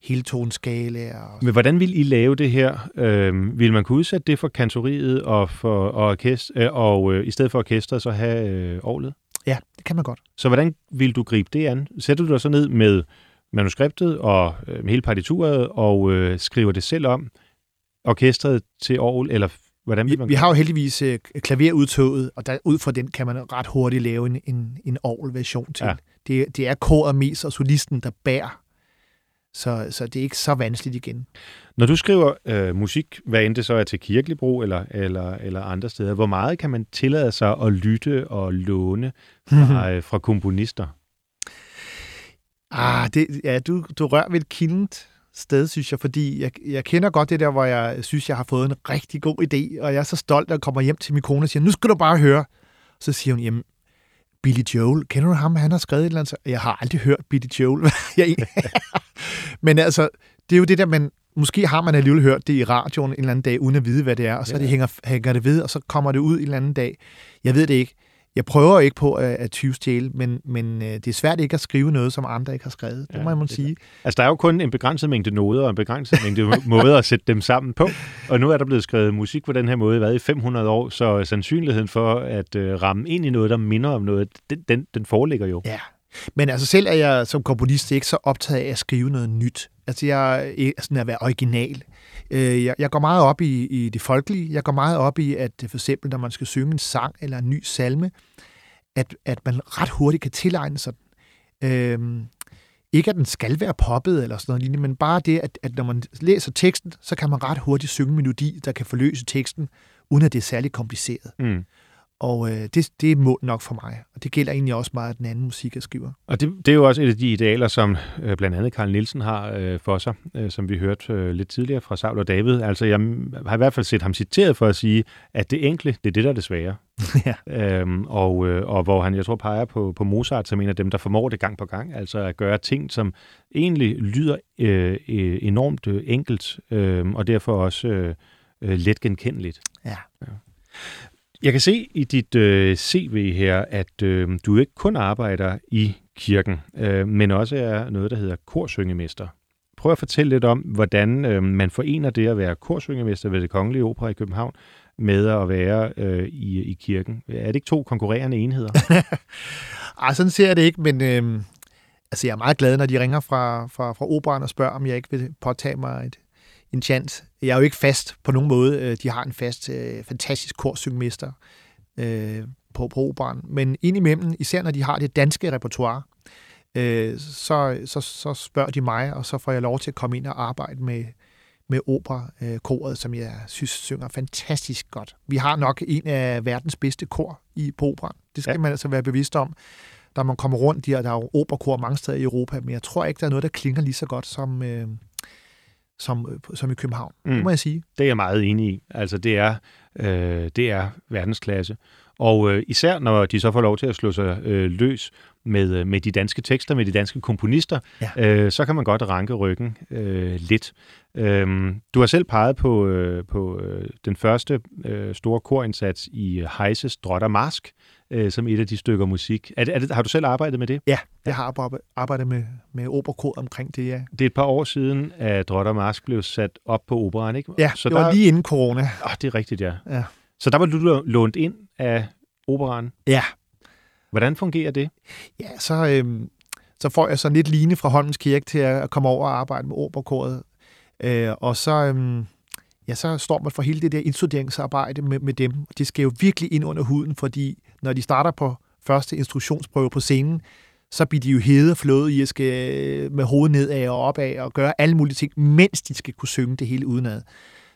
heltoneskala. Og... Men hvordan vil I lave det her? Øh, vil man kunne udsætte det for kantoriet og, for, og, orkest, øh, og øh, i stedet for orkestret så have øh, orlet? Ja, det kan man godt. Så hvordan vil du gribe det an? Sætter du dig så ned med manuskriptet og øh, hele partituret og øh, skriver det selv om orkestret til Aarhus, eller hvordan vil Vi, man vi har jo heldigvis øh, klaverudtoget, og der, ud fra den kan man ret hurtigt lave en, en, en orgelversion til. Ja. Det, det er koret mest og solisten, der bærer. Så, så det er ikke så vanskeligt igen. Når du skriver øh, musik, hvad end det så er til kirkelig brug eller, eller, eller andre steder, hvor meget kan man tillade sig at lytte og låne fra, øh, fra komponister? Ah, det, ja, du, du rører ved et kildent sted, synes jeg, fordi jeg, jeg kender godt det der, hvor jeg synes, jeg har fået en rigtig god idé, og jeg er så stolt, at jeg kommer hjem til min kone og siger, nu skal du bare høre. Så siger hun, jamen, Billy Joel, kender du ham? Han har skrevet et eller andet. Jeg har aldrig hørt Billy Joel. [LAUGHS] Men altså, det er jo det der, man, måske har man alligevel hørt det i radioen en eller anden dag, uden at vide, hvad det er, og så ja. det hænger, hænger det ved, og så kommer det ud en eller anden dag. Jeg ved det ikke. Jeg prøver ikke på at, at tyvstjæle, men, men øh, det er svært ikke at skrive noget, som andre ikke har skrevet. Det Ja, må man det sige. Altså, der er jo kun en begrænset mængde noder og en begrænset mængde [LAUGHS] måder at sætte dem sammen på. Og nu er der blevet skrevet musik på den her måde hvad, i 500 år, så sandsynligheden for at øh, ramme ind i noget, der minder om noget, den, den, den foreligger jo. Ja. Men altså selv er jeg som komponist ikke så optaget af at skrive noget nyt. Altså jeg er sådan at være original. Øh, jeg, jeg går meget op i, i det folkelige. Jeg går meget op i, at for eksempel, når man skal synge en sang eller en ny salme, at, at man ret hurtigt kan tilegne sig den. Øhm, ikke at den skal være poppet eller sådan noget lignende, men bare det, at, at når man læser teksten, så kan man ret hurtigt synge en melodi, der kan forløse teksten, uden at det er særlig kompliceret. Mm. Og øh, det, det er mål nok for mig. Og det gælder egentlig også meget den anden musik, jeg skriver. Og det, det er jo også et af de idealer, som øh, blandt andet Karl Nielsen har øh, for sig, øh, som vi hørte øh, lidt tidligere fra Saul og David. Altså, jeg har i hvert fald set ham citeret for at sige, at det enkle, det er det, der er det svære. [LAUGHS] ja. Øhm, og, øh, og hvor han, jeg tror, peger på, på Mozart som en af dem, der formår det gang på gang. Altså at gøre ting, som egentlig lyder øh, øh, enormt øh, enkelt, øh, og derfor også øh, øh, let genkendeligt. Ja. Jeg kan se i dit øh, CV her, at øh, du ikke kun arbejder i kirken, øh, men også er noget, der hedder korsyngemester. Prøv at fortælle lidt om, hvordan øh, man forener det at være korsyngemester ved det Kongelige Opera i København med at være øh, i, i kirken. Er det ikke to konkurrerende enheder? [LAUGHS] Ej, sådan ser jeg det ikke, men øh, altså, jeg er meget glad, når de ringer fra, fra, fra operan og spørger, om jeg ikke vil påtage mig et, en chance. Jeg er jo ikke fast på nogen måde. Øh, De har en fast, øh, fantastisk korsyngemester øh, på, på operan. Men indimellem, især når de har det danske repertoire, øh, så, så, så spørger de mig, og så får jeg lov til at komme ind og arbejde med, med opera-koret, som jeg synes synger fantastisk godt. Vi har nok en af verdens bedste kor i på operan. Det skal Ja. man altså være bevidst om, når man kommer rundt. Der, der er jo operakor mange steder i Europa, men jeg tror ikke, der er noget, der klinger lige så godt som, øh, som, øh, som i København. Mm. Det må jeg sige. Det er jeg meget enig i. Altså, det er, øh, det er verdensklasse. Og øh, især når de så får lov til at slå sig øh, løs med, øh, med de danske tekster, med de danske komponister, Ja. øh, så kan man godt ranke ryggen øh, lidt. Øhm, du har selv peget på, øh, på øh, den første øh, store korindsats i Heises Drot og Mask, øh, som et af de stykker musik. Er det, er det, har du selv arbejdet med det? Ja, jeg har arbejdet, med, med operakor omkring det, ja. Det er et par år siden, at Drot og Mask blev sat op på operan, ikke? Ja, så det var der, lige inden corona. Oh, det er rigtigt, ja. Ja. Så der var du lånt ind af operan. Ja, Hvordan fungerer det? ja så, øhm, så får jeg sådan lidt line fra Holmens Kirke til at komme over og arbejde med operakoret. Øh, og så, øhm, ja, så står man for hele det der indstuderingsarbejde med, med dem. Det skal jo virkelig ind under huden, fordi når de starter på første instruktionsprøve på scenen, så bliver de jo hede og flået i at skal øh, med hovedet nedad og opad og gøre alle mulige ting, mens de skal kunne synge det hele udenad.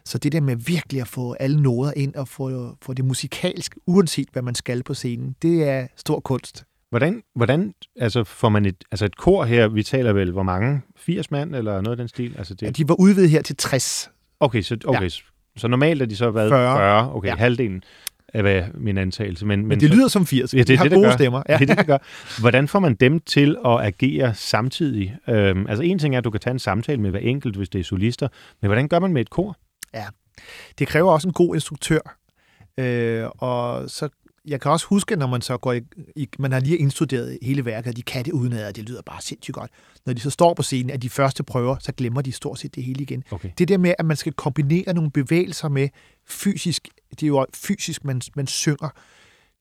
Så det der med virkelig at få alle noder ind og få, få det musikalsk, uanset hvad man skal på scenen, det er stor kunst. Hvordan, hvordan altså får man et, altså et kor her, vi taler vel, hvor mange? 80 mand eller noget af den stil? Altså det... Ja, de var udvidet her til 60. Okay, så, okay, ja. så normalt er de så været 40. 40 okay, ja. halvdelen af hvad min antagelse. Men, men, men det lyder som 80. Ja, det, de har det, gode gør. stemmer. Ja. Det er det, det gør. Hvordan får man dem til at agere samtidig? Øhm, altså en ting er, at du kan tage en samtale med hver enkelt, hvis det er solister, men hvordan gør man med et kor? Ja, det kræver også en god instruktør. Øh, og så jeg kan også huske, når man så går i, i man har lige indstuderet hele værket, og de kan det udenad, og det lyder bare sindssygt godt. Når de så står på scenen, at de første prøver, så glemmer de stort set det hele igen. Okay. Det der med, at man skal kombinere nogle bevægelser med fysisk, det er jo fysisk, man, man synger,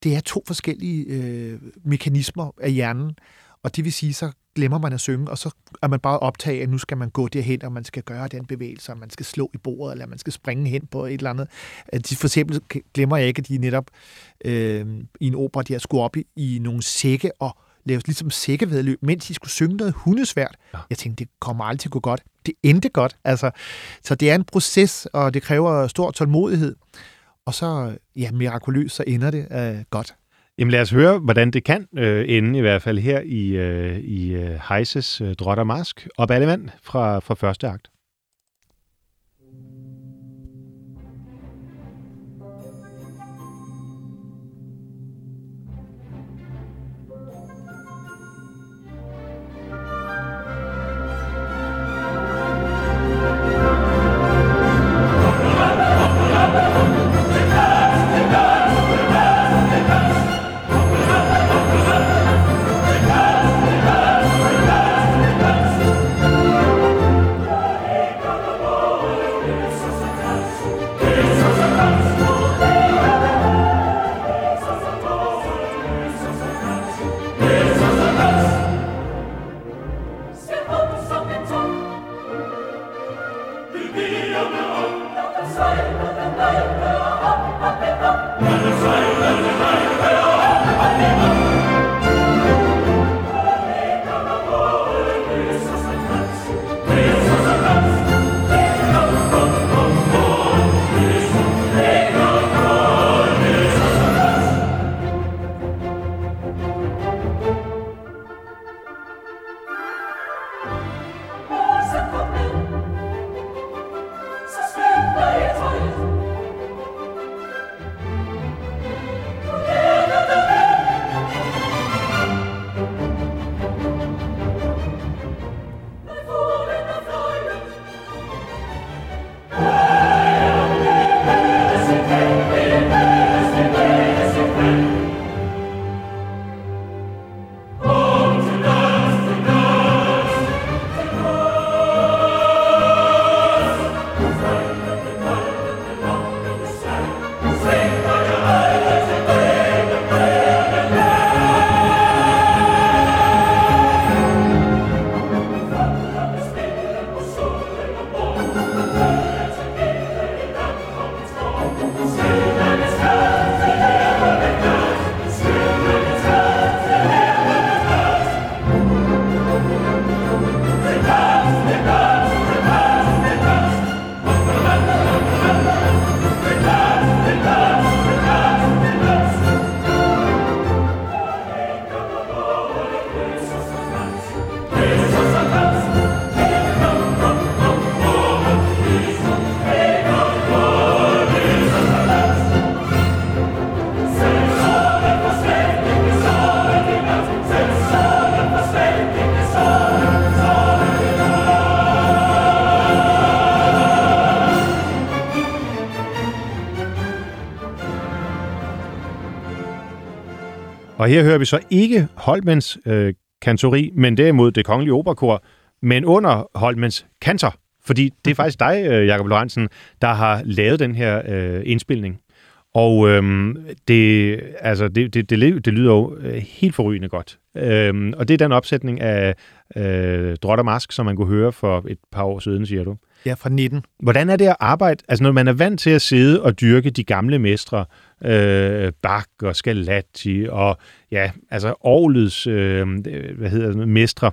det er to forskellige øh, mekanismer af hjernen, og det vil sige, så glemmer man at synge, og så er man bare optaget, at nu skal man gå derhen, og man skal gøre den bevægelse, og man skal slå i bordet, eller man skal springe hen på et eller andet. De, for eksempel glemmer jeg ikke, at de netop øh, i en opera, de har skulle op i, i nogle sække og lave ligesom sækkevedløb, mens de skulle synge noget hundesvært. Ja. Jeg tænkte, det kommer aldrig til at gå godt. Det endte godt. Altså, så det er en proces, og det kræver stor tålmodighed. Og så, ja, mirakuløst, så ender det øh, godt. Jamen lad os høre, hvordan det kan øh, ende i hvert fald her i, øh, i øh, Heises øh, Drot og Mask og Ballemand fra, fra første akt. Og her hører vi så ikke Holmens øh, kantori, men derimod det kongelige operakor, men under Holmens kantor. Fordi det er faktisk dig, øh, Jakob Lorentzen, der har lavet den her øh, indspilning. Og øhm, det, altså, det, det, det, det lyder jo øh, helt forrygende godt. Øhm, og det er den opsætning af øh, Drot og Mask, som man kunne høre for et par år siden, siger du. Ja, fra 19. Hvordan er det at arbejde? Altså, når man er vant til at sidde og dyrke de gamle mestre, øh, Bach og Scarlatti og ja, altså Aarhus, øh, hvad hedder det, mestre.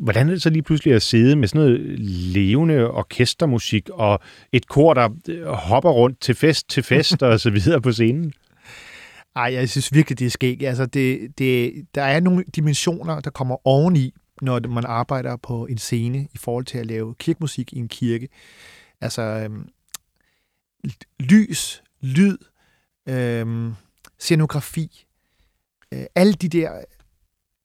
Hvordan er det så lige pludselig at sidde med sådan noget levende orkestermusik og et kor, der øh, hopper rundt til fest til fest [LAUGHS] og så videre på scenen? Ej, jeg synes virkelig, det er skægt. Altså, det, det, der er nogle dimensioner, der kommer oveni, når man arbejder på en scene i forhold til at lave kirkemusik i en kirke. Altså, øhm, lys, lyd, øhm, scenografi, øh, alle de der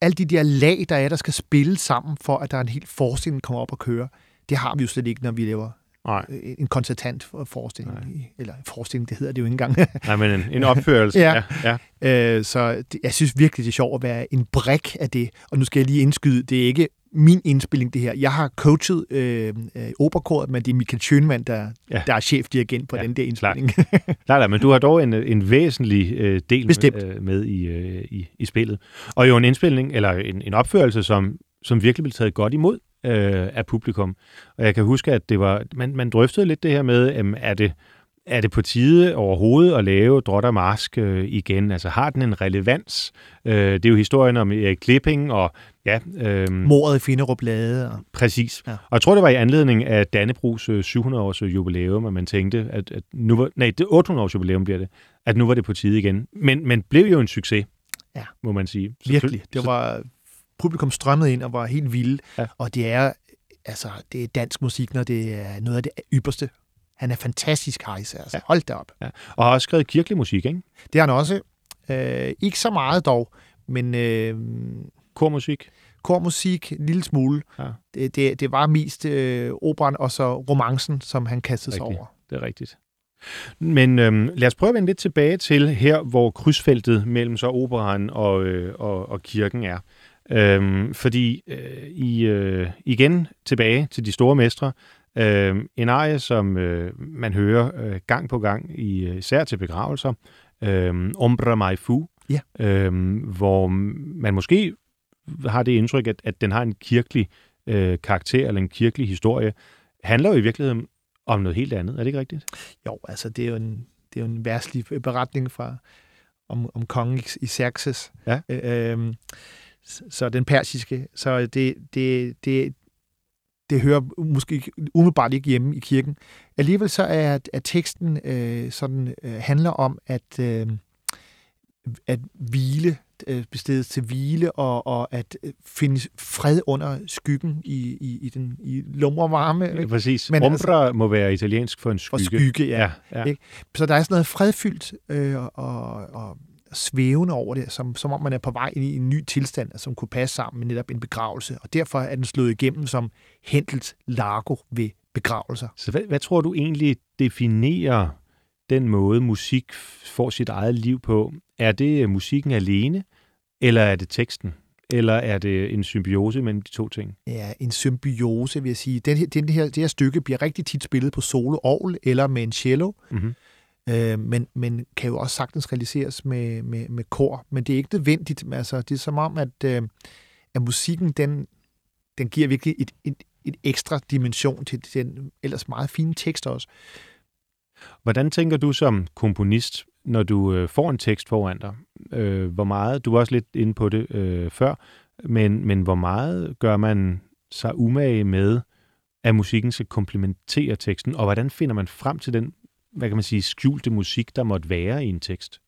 alle de der lag, der er, der skal spille sammen, for at der er en helt forestilling, der kommer op og køre, det har vi jo slet ikke, når vi laver Nej. Øh, en konstatant forestilling. Nej. Eller forestilling, det hedder det jo ikke engang. [LAUGHS] Nej, men en, en opførelse. [LAUGHS] ja. ja, ja. Øh, så det, jeg synes virkelig, det er sjovt at være en brik af det. Og nu skal jeg lige indskyde, det er ikke min indspilling, det her. Jeg har coachet øh, øh, operakoret, men det er Michael Schønmann, der, ja. der er chefdirigent på ja, den der indspilling. [LAUGHS] Klart. klart, men du har dog en, en væsentlig øh, del med, øh, med i, øh, i, i spillet. Og jo en indspilning, eller en, en opførelse, som, som virkelig blev taget godt imod øh, af publikum. Og jeg kan huske, at det var, man, man drøftede lidt det her med, øh, er det er det på tide overhovedet at lave Drot og Mask øh, igen? Altså har den en relevans? Øh, det er jo historien om Erik Klipping og ja... Øh, Mordet i Finderup Lade. Og... Præcis. Ja. Og jeg tror, det var i anledning af Dannebrugs 700-års øh, jubilæum, at man tænkte, at, at nu var... Nej, det 800-års jubilæum bliver det. At nu var det på tide igen. Men, men blev jo en succes, ja. må man sige. Virkelig. Det var... Publikum strømmede ind og var helt vilde. Ja. Og det er altså, det er dansk musik, når det er noget af det ypperste han er fantastisk hejse, altså. Ja. Hold da op. Ja. Og har også skrevet kirkelig musik, ikke? Det har han også. Øh, ikke så meget dog, men... Øh, kormusik? Kormusik, en lille smule. Ja. Det, det, det var mest øh, operan og så romancen, som han kastede sig over. Det er rigtigt. Men øhm, lad os prøve at vende lidt tilbage til her, hvor krydsfeltet mellem så operan og, øh, og, og kirken er. Øhm, fordi øh, i, øh, igen tilbage til de store mestre, Øh, en arie, som øh, man hører øh, gang på gang, i, øh, især til begravelser, øh, Ombra Mai Fu, ja. øh, hvor man måske har det indtryk, at, at den har en kirkelig øh, karakter eller en kirkelig historie, handler jo i virkeligheden om noget helt andet. Er det ikke rigtigt? Jo, altså det er jo en, det er jo en værslig beretning fra, om, om kongen i Xerxes. Ja. Øh, øh, så den persiske. Så det, det, det, det hører måske umiddelbart ikke hjemme i kirken. Alligevel så er at teksten øh, sådan øh, handler om at øh, at hvile, øh, bestedet til hvile, og, og at øh, finde fred under skyggen i, i, i den i lumre varme. Ja, præcis. Men Umbra altså, må være italiensk for en skygge. For skygge, ja. ja, ja. Ikke? Så der er sådan noget fredfyldt øh, og, og svævende over det, som, som om man er på vej ind i en ny tilstand, som kunne passe sammen med netop en begravelse. Og derfor er den slået igennem som Hentels Largo ved begravelser. Så hvad, hvad tror du egentlig definerer den måde, musik får sit eget liv på? Er det musikken alene, eller er det teksten? Eller er det en symbiose mellem de to ting? Ja, en symbiose, vil jeg sige. Den den her, det her stykke bliver rigtig tit spillet på solo eller med en cello. Mm-hmm øh, men, men kan jo også sagtens realiseres med, med, med kor. Men det er ikke nødvendigt. Altså, det er som om, at, øh, at musikken, den, den giver virkelig et, et, et ekstra dimension til den ellers meget fine tekst også. Hvordan tænker du som komponist, når du øh, får en tekst foran dig? Øh, hvor meget, du var også lidt inde på det øh, før, men, men hvor meget gør man sig umage med, at musikken skal komplementere teksten, og hvordan finder man frem til den hvad kan man sige, skjulte musik, der måtte være i en tekst?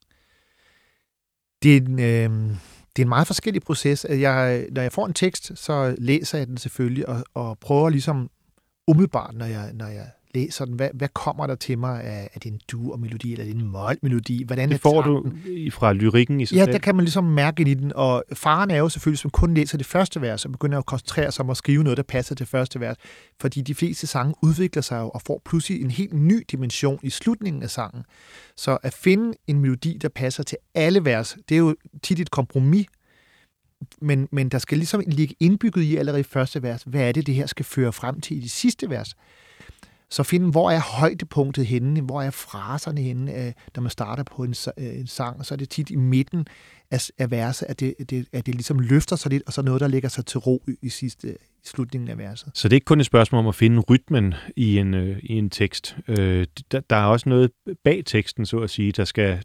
Det er en, øh, det er en meget forskellig proces. Jeg, når jeg får en tekst, så læser jeg den selvfølgelig, og, og prøver ligesom umiddelbart, når jeg, når jeg læser den, hvad, hvad kommer der til mig? Er, er det en du-melodi, eller er det en mål-melodi? Hvordan det får du fra lyrikken i sig Ja, selv? der kan man ligesom mærke ind i den, og faren er jo selvfølgelig, som kun læser det første vers, og begynder at koncentrere sig om at skrive noget, der passer til første vers, fordi de fleste sange udvikler sig jo, og får pludselig en helt ny dimension i slutningen af sangen. Så at finde en melodi, der passer til alle vers, det er jo tit et kompromis, men, men der skal ligesom ligge indbygget i allerede i første vers, hvad er det, det her skal føre frem til i de sidste vers. Så finde, hvor er højdepunktet henne, hvor er fraserne henne, øh, når man starter på en, øh, en sang, så er det tit i midten af, af verset, at det, det, at det ligesom løfter sig lidt, og så noget, der ligger sig til ro i, i sidste i slutningen af verset. Så det er ikke kun et spørgsmål om at finde rytmen i en, øh, i en tekst. Øh, der, der er også noget bag teksten, så at sige, der skal,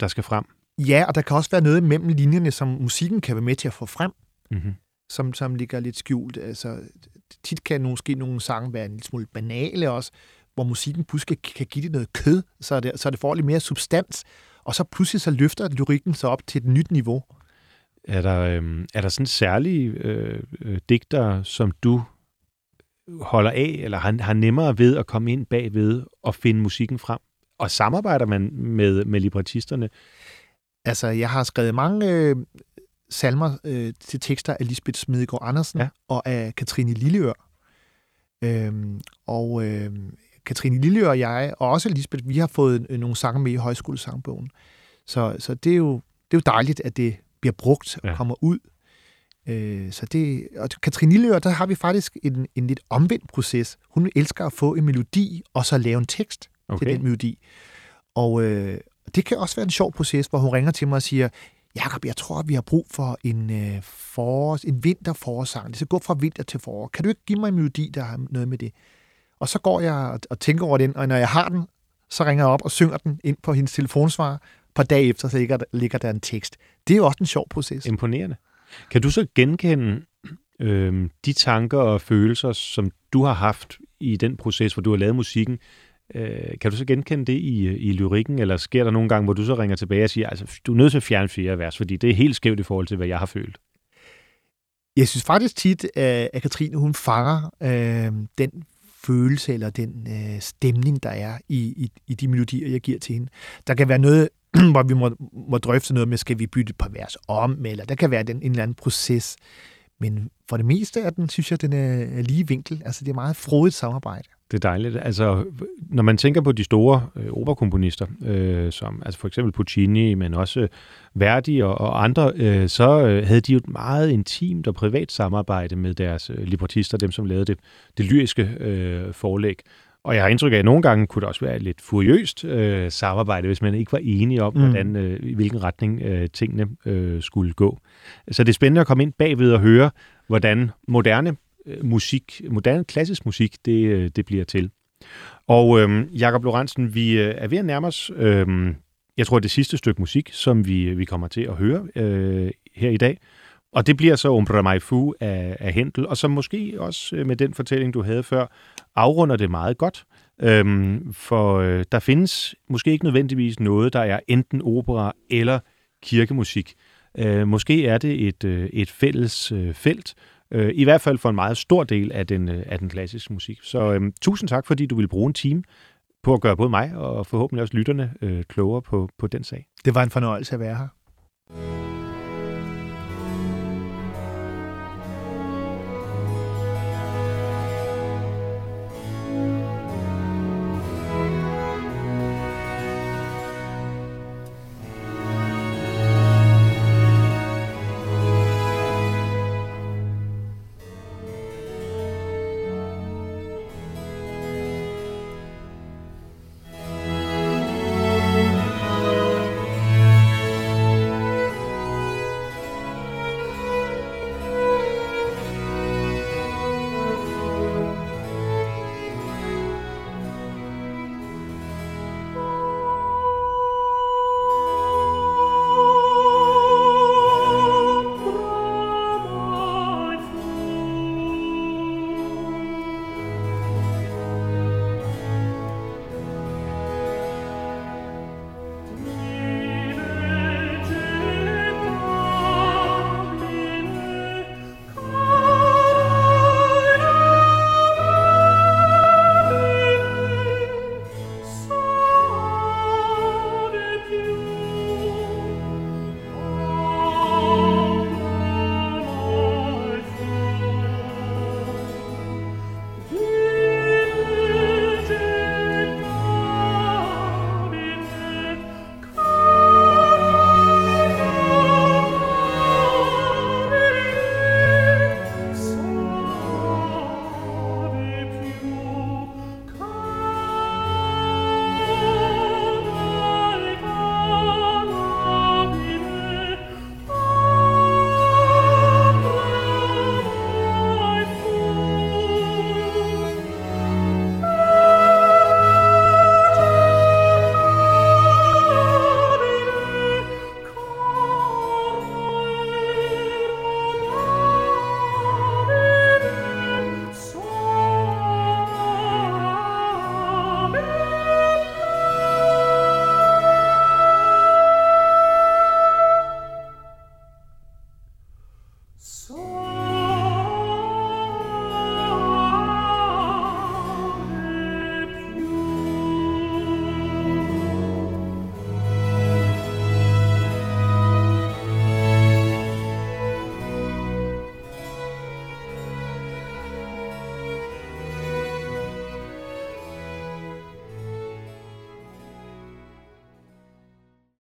der skal frem. Ja, og der kan også være noget mellem linjerne, som musikken kan være med til at få frem, mm-hmm. som, som ligger lidt skjult. Altså, tit kan måske nogle sange være en lille smule banale også, hvor musikken pludselig kan give det noget kød, så det, så det får lidt mere substans, og så pludselig så løfter lyrikken sig op til et nyt niveau. Er der, øh, er der sådan særlige øh, øh, digter, som du holder af, eller har, har nemmere ved at komme ind bagved og finde musikken frem? Og samarbejder man med, med librettisterne? Altså, jeg har skrevet mange øh, salmer øh, til tekster af Lisbeth Smedegaard Andersen ja. og af Katrine Lilleør. Øhm, og øh, Katrine Lilleør og jeg, og også Lisbeth, vi har fået øh, nogle sange med i højskolesangbogen. Så, så det, er jo, det er jo dejligt, at det bliver brugt og ja. kommer ud. Øh, så det, og Katrine Lilleør, der har vi faktisk en, en lidt omvendt proces. Hun elsker at få en melodi, og så lave en tekst okay. til den melodi. Og øh, det kan også være en sjov proces, hvor hun ringer til mig og siger, Jakob, jeg tror, vi har brug for en, øh, forårs, en vinterforårssang. Det skal gå fra vinter til forår. Kan du ikke give mig en melodi, der har noget med det? Og så går jeg og, og tænker over den, og når jeg har den, så ringer jeg op og synger den ind på hendes telefonsvar. På par dage efter, så ligger, der, ligger der en tekst. Det er jo også en sjov proces. Imponerende. Kan du så genkende øh, de tanker og følelser, som du har haft i den proces, hvor du har lavet musikken, Øh, kan du så genkende det i, i lyrikken, eller sker der nogle gange, hvor du så ringer tilbage og siger, altså, du er nødt til at fjerne fire vers, fordi det er helt skævt i forhold til, hvad jeg har følt? Jeg synes faktisk tit, at Katrine, hun fanger øh, den følelse eller den øh, stemning, der er i, i, i de melodier, jeg giver til hende. Der kan være noget, [CLEARS THROAT] hvor vi må, må drøfte noget med, skal vi bytte et par vers om, eller der kan være den, en eller anden proces. Men for det meste af den, synes jeg, den er lige vinkel. Altså, det er meget frodigt samarbejde. Det er dejligt. Altså, når man tænker på de store øh, operakomponister, øh, som altså for eksempel Puccini, men også Verdi og, og andre, øh, så øh, havde de jo et meget intimt og privat samarbejde med deres øh, librettister, dem som lavede det, det lyriske øh, forlæg. Og jeg har indtryk af, at nogle gange kunne det også være et lidt furiøst øh, samarbejde, hvis man ikke var enige om, mm. hvordan, øh, i hvilken retning øh, tingene øh, skulle gå. Så det er spændende at komme ind bagved og høre, hvordan moderne Øh, musik, moderne klassisk musik, det, øh, det bliver til. Og øhm, Jakob Lorentzen, vi øh, er ved at nærme os, øhm, jeg tror, det sidste stykke musik, som vi, øh, vi kommer til at høre øh, her i dag. Og det bliver så Umbra Mai Fu af, af Hentel, og som måske også med den fortælling, du havde før, afrunder det meget godt. Øhm, for øh, der findes måske ikke nødvendigvis noget, der er enten opera eller kirkemusik. Øh, måske er det et, øh, et fælles øh, felt, Øh, I hvert fald for en meget stor del af den, øh, af den klassiske musik. Så øh, tusind tak, fordi du ville bruge en time på at gøre både mig og forhåbentlig også lytterne øh, klogere på, på den sag. Det var en fornøjelse at være her.